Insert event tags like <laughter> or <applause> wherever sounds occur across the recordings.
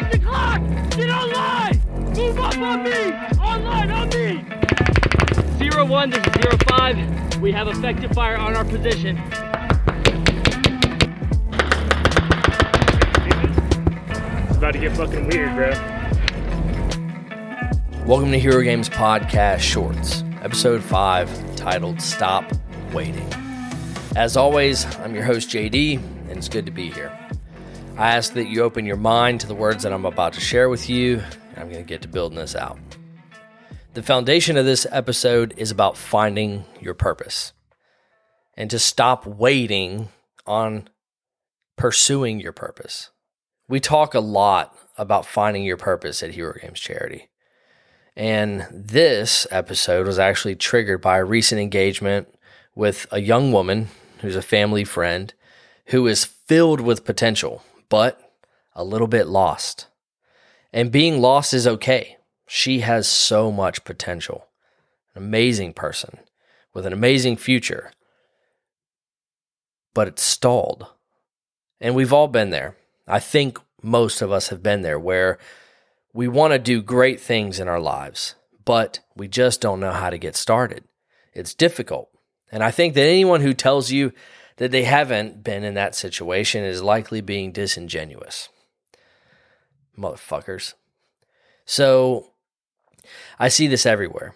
Check the clock! Get online! Move up on me! Online on me! Zero one, this is zero five. We have effective fire on our position. It's about to get fucking weird, bro. Welcome to Hero Games Podcast Shorts, episode 5, titled Stop Waiting. As always, I'm your host, JD, and it's good to be here. I ask that you open your mind to the words that I'm about to share with you, I'm going to get to building this out. The foundation of this episode is about finding your purpose and to stop waiting on pursuing your purpose. We talk a lot about finding your purpose at Hero Games Charity. And this episode was actually triggered by a recent engagement with a young woman who's a family friend who is filled with potential, but a little bit lost. And being lost is okay. She has so much potential. An amazing person with an amazing future. But it's stalled. And we've all been there. I think most of us have been there where we want to do great things in our lives, but we just don't know how to get started. It's difficult. And I think that anyone who tells you that they haven't been in that situation is likely being disingenuous. Motherfuckers. So I see this everywhere.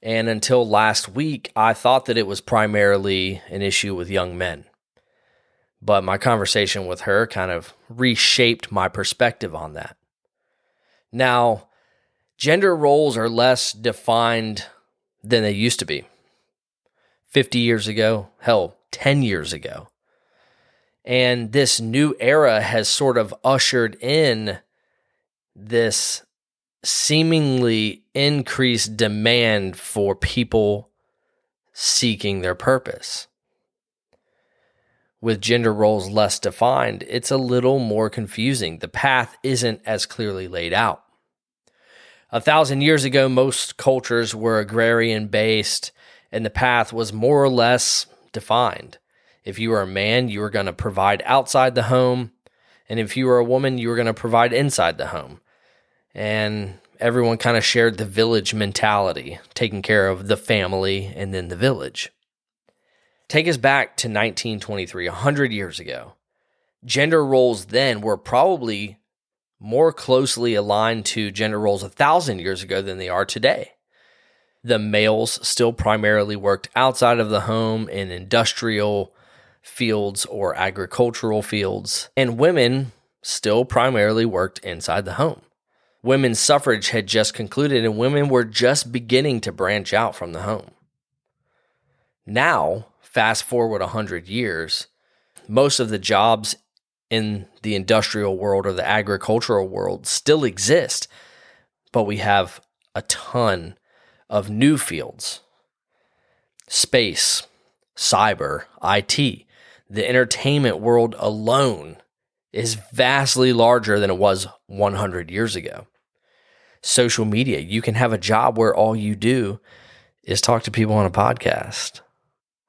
And until last week, I thought that it was primarily an issue with young men. But my conversation with her kind of reshaped my perspective on that. Now, gender roles are less defined than they used to be. 50 years ago, hell, 10 years ago. And this new era has sort of ushered in this seemingly increased demand for people seeking their purpose. With gender roles less defined, it's a little more confusing. The path isn't as clearly laid out. A thousand years ago, most cultures were agrarian based, and the path was more or less defined. If you were a man, you were going to provide outside the home. And if you were a woman, you were going to provide inside the home. And everyone kind of shared the village mentality, taking care of the family and then the village. Take us back to 1923, 100 years ago. Gender roles then were probably more closely aligned to gender roles a thousand years ago than they are today. The males still primarily worked outside of the home in industrial fields or agricultural fields, and women still primarily worked inside the home. Women's suffrage had just concluded, and women were just beginning to branch out from the home. Now, fast forward 100 years, most of the jobs in the industrial world or the agricultural world still exist, but we have a ton of new fields space, cyber, IT. The entertainment world alone is vastly larger than it was 100 years ago. Social media, you can have a job where all you do is talk to people on a podcast,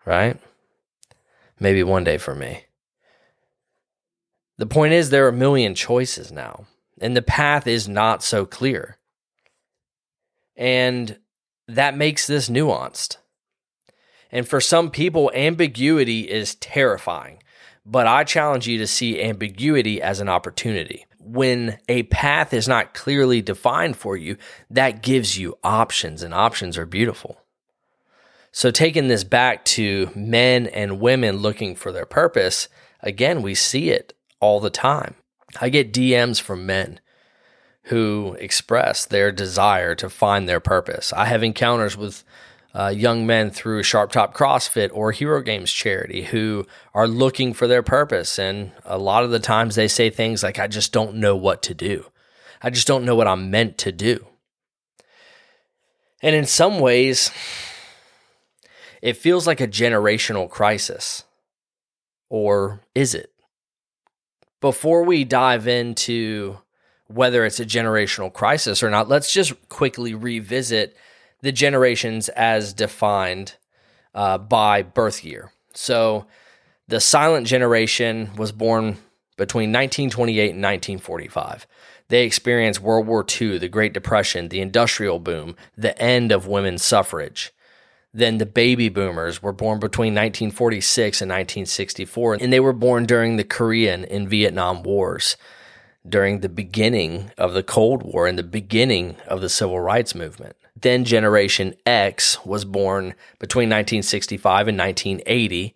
right? Maybe one day for me. The point is, there are a million choices now, and the path is not so clear. And that makes this nuanced. And for some people, ambiguity is terrifying, but I challenge you to see ambiguity as an opportunity. When a path is not clearly defined for you, that gives you options, and options are beautiful. So, taking this back to men and women looking for their purpose, again, we see it all the time. I get DMs from men who express their desire to find their purpose. I have encounters with uh, young men through Sharp Top CrossFit or Hero Games charity who are looking for their purpose. And a lot of the times they say things like, I just don't know what to do. I just don't know what I'm meant to do. And in some ways, it feels like a generational crisis. Or is it? before we dive into whether it's a generational crisis or not, let's just quickly revisit the generations as defined uh, by birth year. So, the silent generation was born between 1928 and 1945. They experienced World War II, the Great Depression, the Industrial Boom, the end of women's suffrage. Then the baby boomers were born between 1946 and 1964, and they were born during the Korean and Vietnam Wars, during the beginning of the Cold War and the beginning of the Civil Rights Movement. Then Generation X was born between 1965 and 1980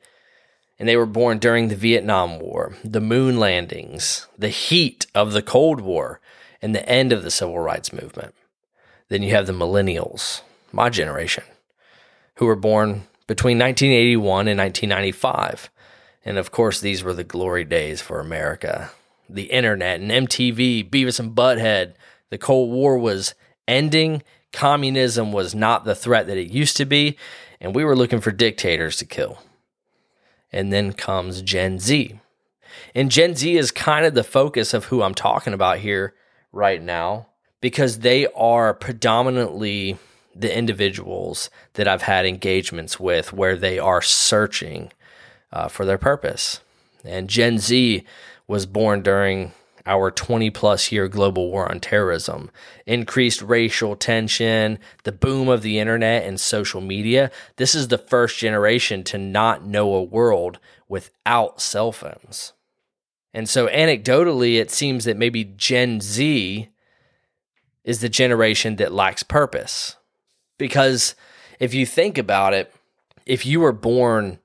and they were born during the Vietnam War, the moon landings, the heat of the Cold War, and the end of the civil rights movement. Then you have the millennials, my generation, who were born between 1981 and 1995. And of course, these were the glory days for America. The internet and MTV, Beavis and Butthead, the Cold War was ending. Communism was not the threat that it used to be. And we were looking for dictators to kill. And then comes Gen Z. And Gen Z is kind of the focus of who I'm talking about here right now because they are predominantly the individuals that I've had engagements with where they are searching uh, for their purpose. And Gen Z was born during our 20 plus year global war on terrorism, increased racial tension, the boom of the internet and social media. This is the first generation to not know a world without cell phones. And so, anecdotally, it seems that maybe Gen Z is the generation that lacks purpose. Because if you think about it, if you were born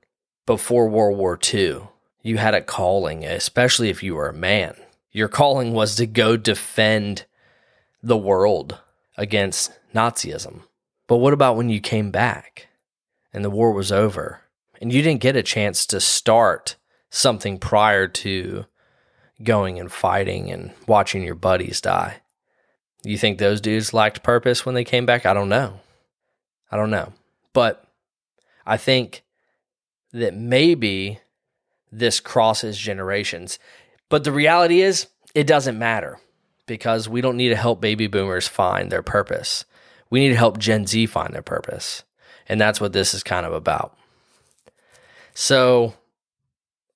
before World War II, you had a calling, especially if you were a man your calling was to go defend the world against Nazism. But what about when you came back and the war was over and you didn't get a chance to start something prior to going and fighting and watching your buddies die? You think those dudes lacked purpose when they came back? I don't know. I don't know. But I think that maybe this crosses generations. But the reality is, it doesn't matter because we don't need to help baby boomers find their purpose. We need to help Gen Z find their purpose. And that's what this is kind of about. So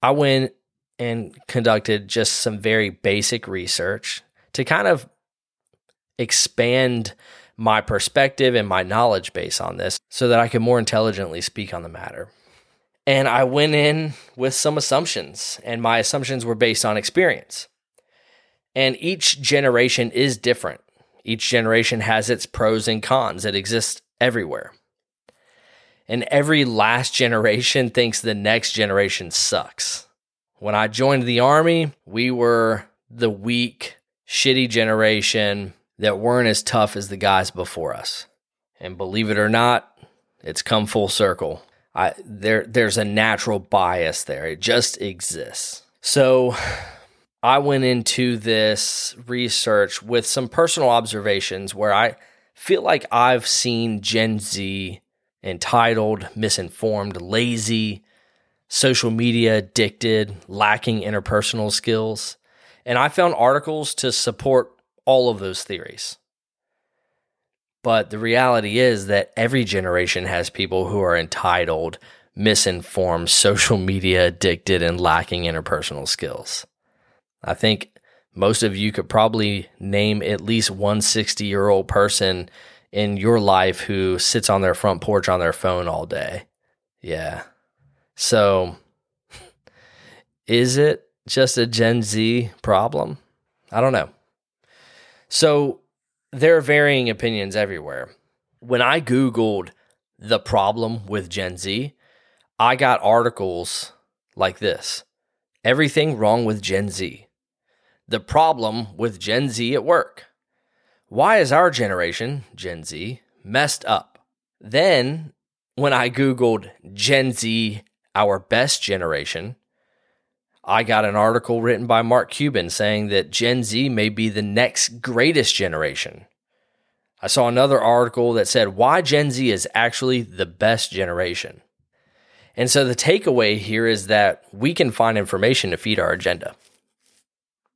I went and conducted just some very basic research to kind of expand my perspective and my knowledge base on this so that I could more intelligently speak on the matter. And I went in with some assumptions, and my assumptions were based on experience. And each generation is different. Each generation has its pros and cons that exist everywhere. And every last generation <laughs> thinks the next generation sucks. When I joined the army, we were the weak, shitty generation that weren't as tough as the guys before us. And believe it or not, it's come full circle. I there there's a natural bias there. It just exists. So I went into this research with some personal observations where I feel like I've seen Gen Z entitled, misinformed, lazy, social media addicted, lacking interpersonal skills. And I found articles to support all of those theories. But the reality is that every generation has people who are entitled, misinformed, <laughs> social media addicted, and lacking interpersonal skills. I think most of you could probably name at least one 60 year old person in your life who sits on their front porch on their phone all day. Yeah. So, <laughs> is it just a Gen Z problem? I don't know. So, there are varying opinions everywhere. When I Googled the problem with Gen Z, I got articles like this Everything wrong with Gen Z. The problem with Gen Z at work. Why is our generation, Gen Z, messed up? Then, when I Googled Gen Z, our best generation, I got an article written by Mark Cuban saying that Gen Z may be the next greatest generation. I saw another article that said why Gen Z is actually the best generation. And so the takeaway here is that we can find information to feed our agenda.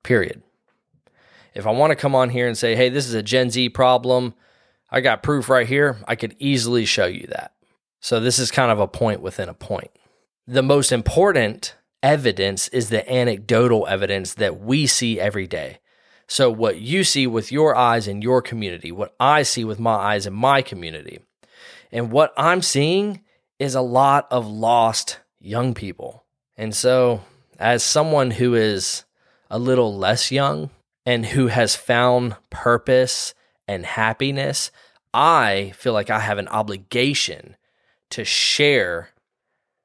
Period. If I want to come on here and say, hey, this is a Gen Z problem, I got proof right here, I could easily show you that. So this is kind of a point within a point. The most important evidence is the anecdotal evidence that we see every day So, what you see with your eyes in your community, what I see with my eyes in my community, and what I'm seeing is a lot of lost young people. And so, as someone who is a little less young and who has found purpose and happiness, I feel like I have an obligation to share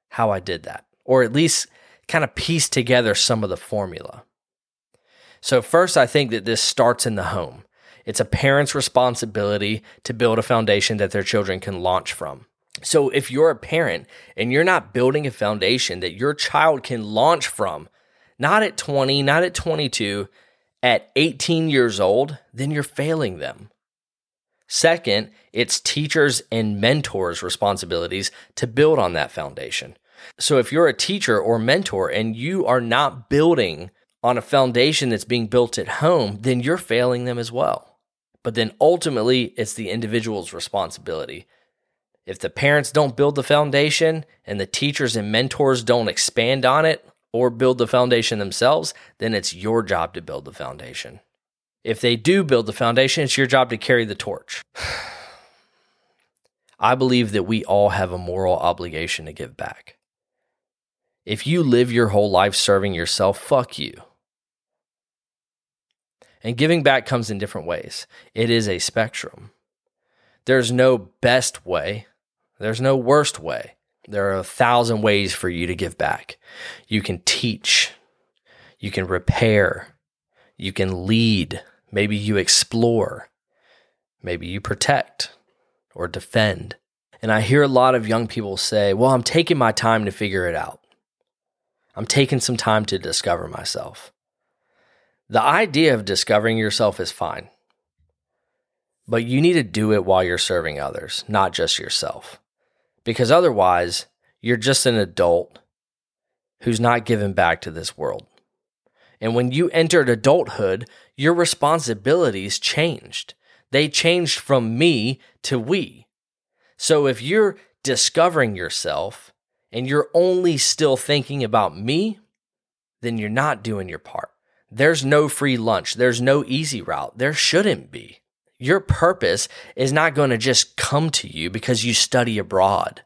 how I did that, or at least kind of piece together some of the formula. So, first, I think that this starts in the home. It's a parent's responsibility to build a foundation that their children can launch from. So, if you're a parent and you're not building a foundation that your child can launch from, not at 20, not at 22, at 18 years old, then you're failing them. Second, it's teachers and mentors' responsibilities to build on that foundation. So if you're a teacher or mentor and you are not building on a foundation that's being built at home, then you're failing them as well. But then ultimately, it's the individual's responsibility. If the parents don't build the foundation and the teachers and mentors don't expand on it or build the foundation themselves, then it's your job to build the foundation. If they do build the foundation, it's your job to carry the torch. <sighs> I believe that we all have a moral obligation to give back. If you live your whole life serving yourself, fuck you. And giving back comes in different ways. It is a spectrum. There's no best way, there's no worst way. There are a thousand ways for you to give back. You can teach, you can repair, you can lead, maybe you explore, maybe you protect or defend. And I hear a lot of young people say, Well, I'm taking my time to figure it out. I'm taking some time to discover myself. The idea of discovering yourself is fine, but you need to do it while you're serving others, not just yourself. Because otherwise, you're just an adult who's not giving back to this world. And when you entered adulthood, your responsibilities changed. They changed from me to we. So if you're discovering yourself, and you're only still thinking about me, then you're not doing your part. There's no free lunch. There's no easy route. There shouldn't be. Your purpose is not going to just come to you because you study abroad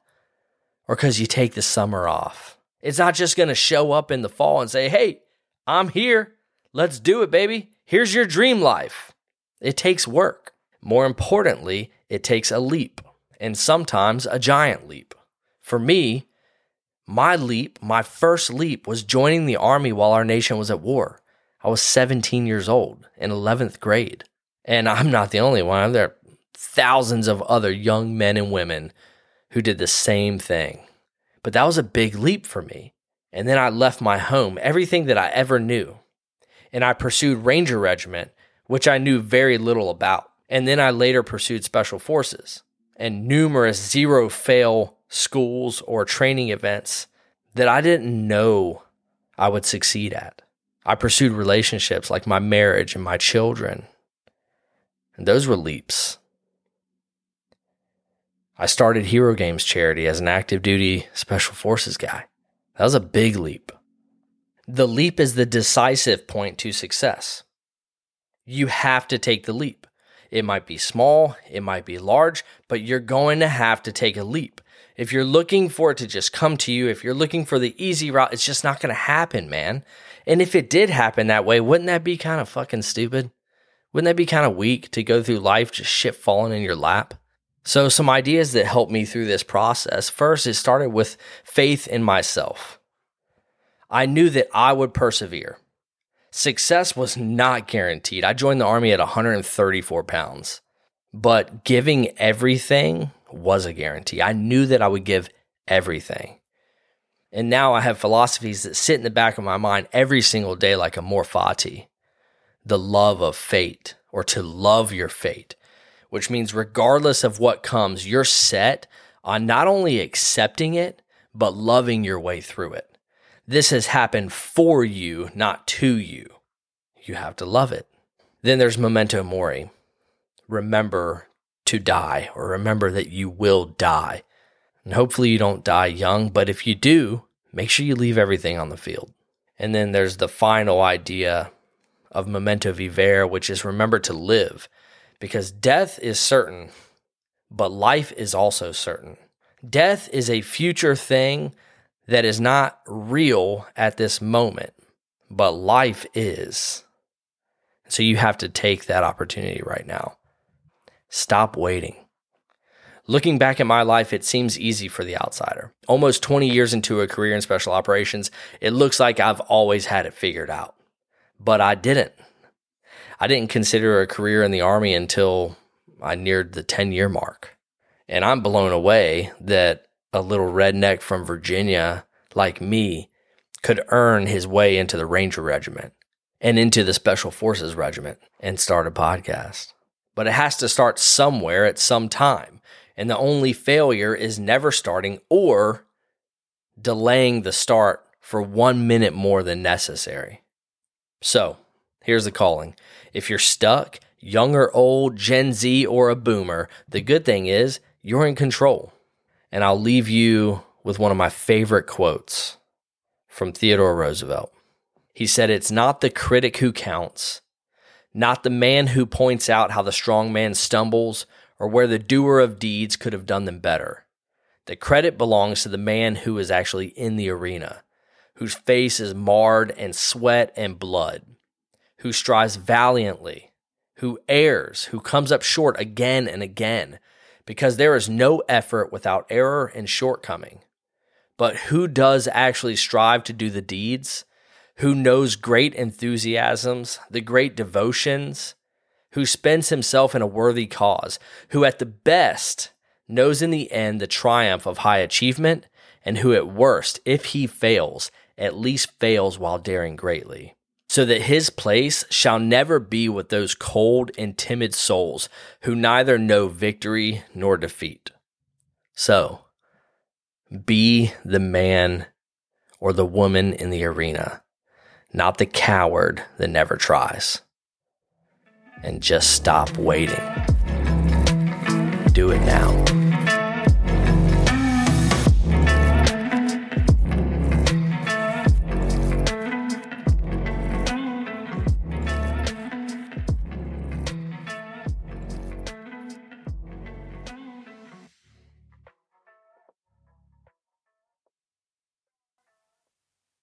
or because you take the summer off. It's not just going to show up in the fall and say, hey, I'm here. Let's do it, baby. Here's your dream life. It takes work. More importantly, it takes a leap and sometimes a giant leap. For me, my leap, my first leap, was joining the army while our nation was at war. I was 17 years old in 11th grade. And I'm not the only one. There are thousands of other young men and women who did the same thing. But that was a big leap for me. And then I left my home, everything that I ever knew. And I pursued Ranger Regiment, which I knew very little about. And then I later pursued Special Forces and numerous zero fail schools or training events that I didn't know I would succeed at. I pursued relationships like my marriage and my children, and those were leaps. I started Hero Games charity as an active duty special forces guy. That was a big leap. The leap is the decisive point to success. You have to take the leap. It might be small, it might be large, but you're going to have to take a leap. If you're looking for it to just come to you, if you're looking for the easy route, it's just not going to happen, man. And if it did happen that way, wouldn't that be kind of fucking stupid? Wouldn't that be kind of weak to go through life just shit falling in your lap? So, some ideas that helped me through this process. First, it started with faith in myself. I knew that I would persevere. Success was not guaranteed. I joined the army at 134 pounds, but giving everything was a guarantee. I knew that I would give everything. And now I have philosophies that sit in the back of my mind every single day, like amor fati, the love of fate, or to love your fate, which means regardless of what comes, you're set on not only accepting it, but loving your way through it. This has happened for you, not to you. You have to love it. Then there's memento mori. Remember to die or remember that you will die. And hopefully you don't die young, but if you do, make sure you leave everything on the field. And then there's the final idea of memento vivere, which is remember to live, because death is certain, but life is also certain. Death is a future thing that is not real at this moment, but life is. So you have to take that opportunity right now. Stop waiting. Looking back at my life, it seems easy for the outsider. Almost 20 years into a career in special operations, it looks like I've always had it figured out. But I didn't. I didn't consider a career in the Army until I neared the 10 year mark. And I'm blown away that a little redneck from Virginia like me could earn his way into the Ranger Regiment and into the Special Forces Regiment and start a podcast. But it has to start somewhere at some time. And the only failure is never starting or delaying the start for one minute more than necessary. So here's the calling. If you're stuck, young or old, Gen Z or a boomer, the good thing is you're in control. And I'll leave you with one of my favorite quotes from Theodore Roosevelt. He said, It's not the critic who counts, not the man who points out how the strong man stumbles or where the doer of deeds could have done them better. The credit belongs to the man who is actually in the arena, whose face is marred in sweat and blood, who strives valiantly, who errs, who comes up short again and again, because there is no effort without error and shortcoming. But who does actually strive to do the deeds? Who knows great enthusiasms, the great devotions, who spends himself in a worthy cause, who at the best knows in the end the triumph of high achievement, and who at worst, if he fails, at least fails while daring greatly. So that his place shall never be with those cold and timid souls who neither know victory nor defeat. So, be the man or the woman in the arena, not the coward that never tries and just stop waiting. Do it now.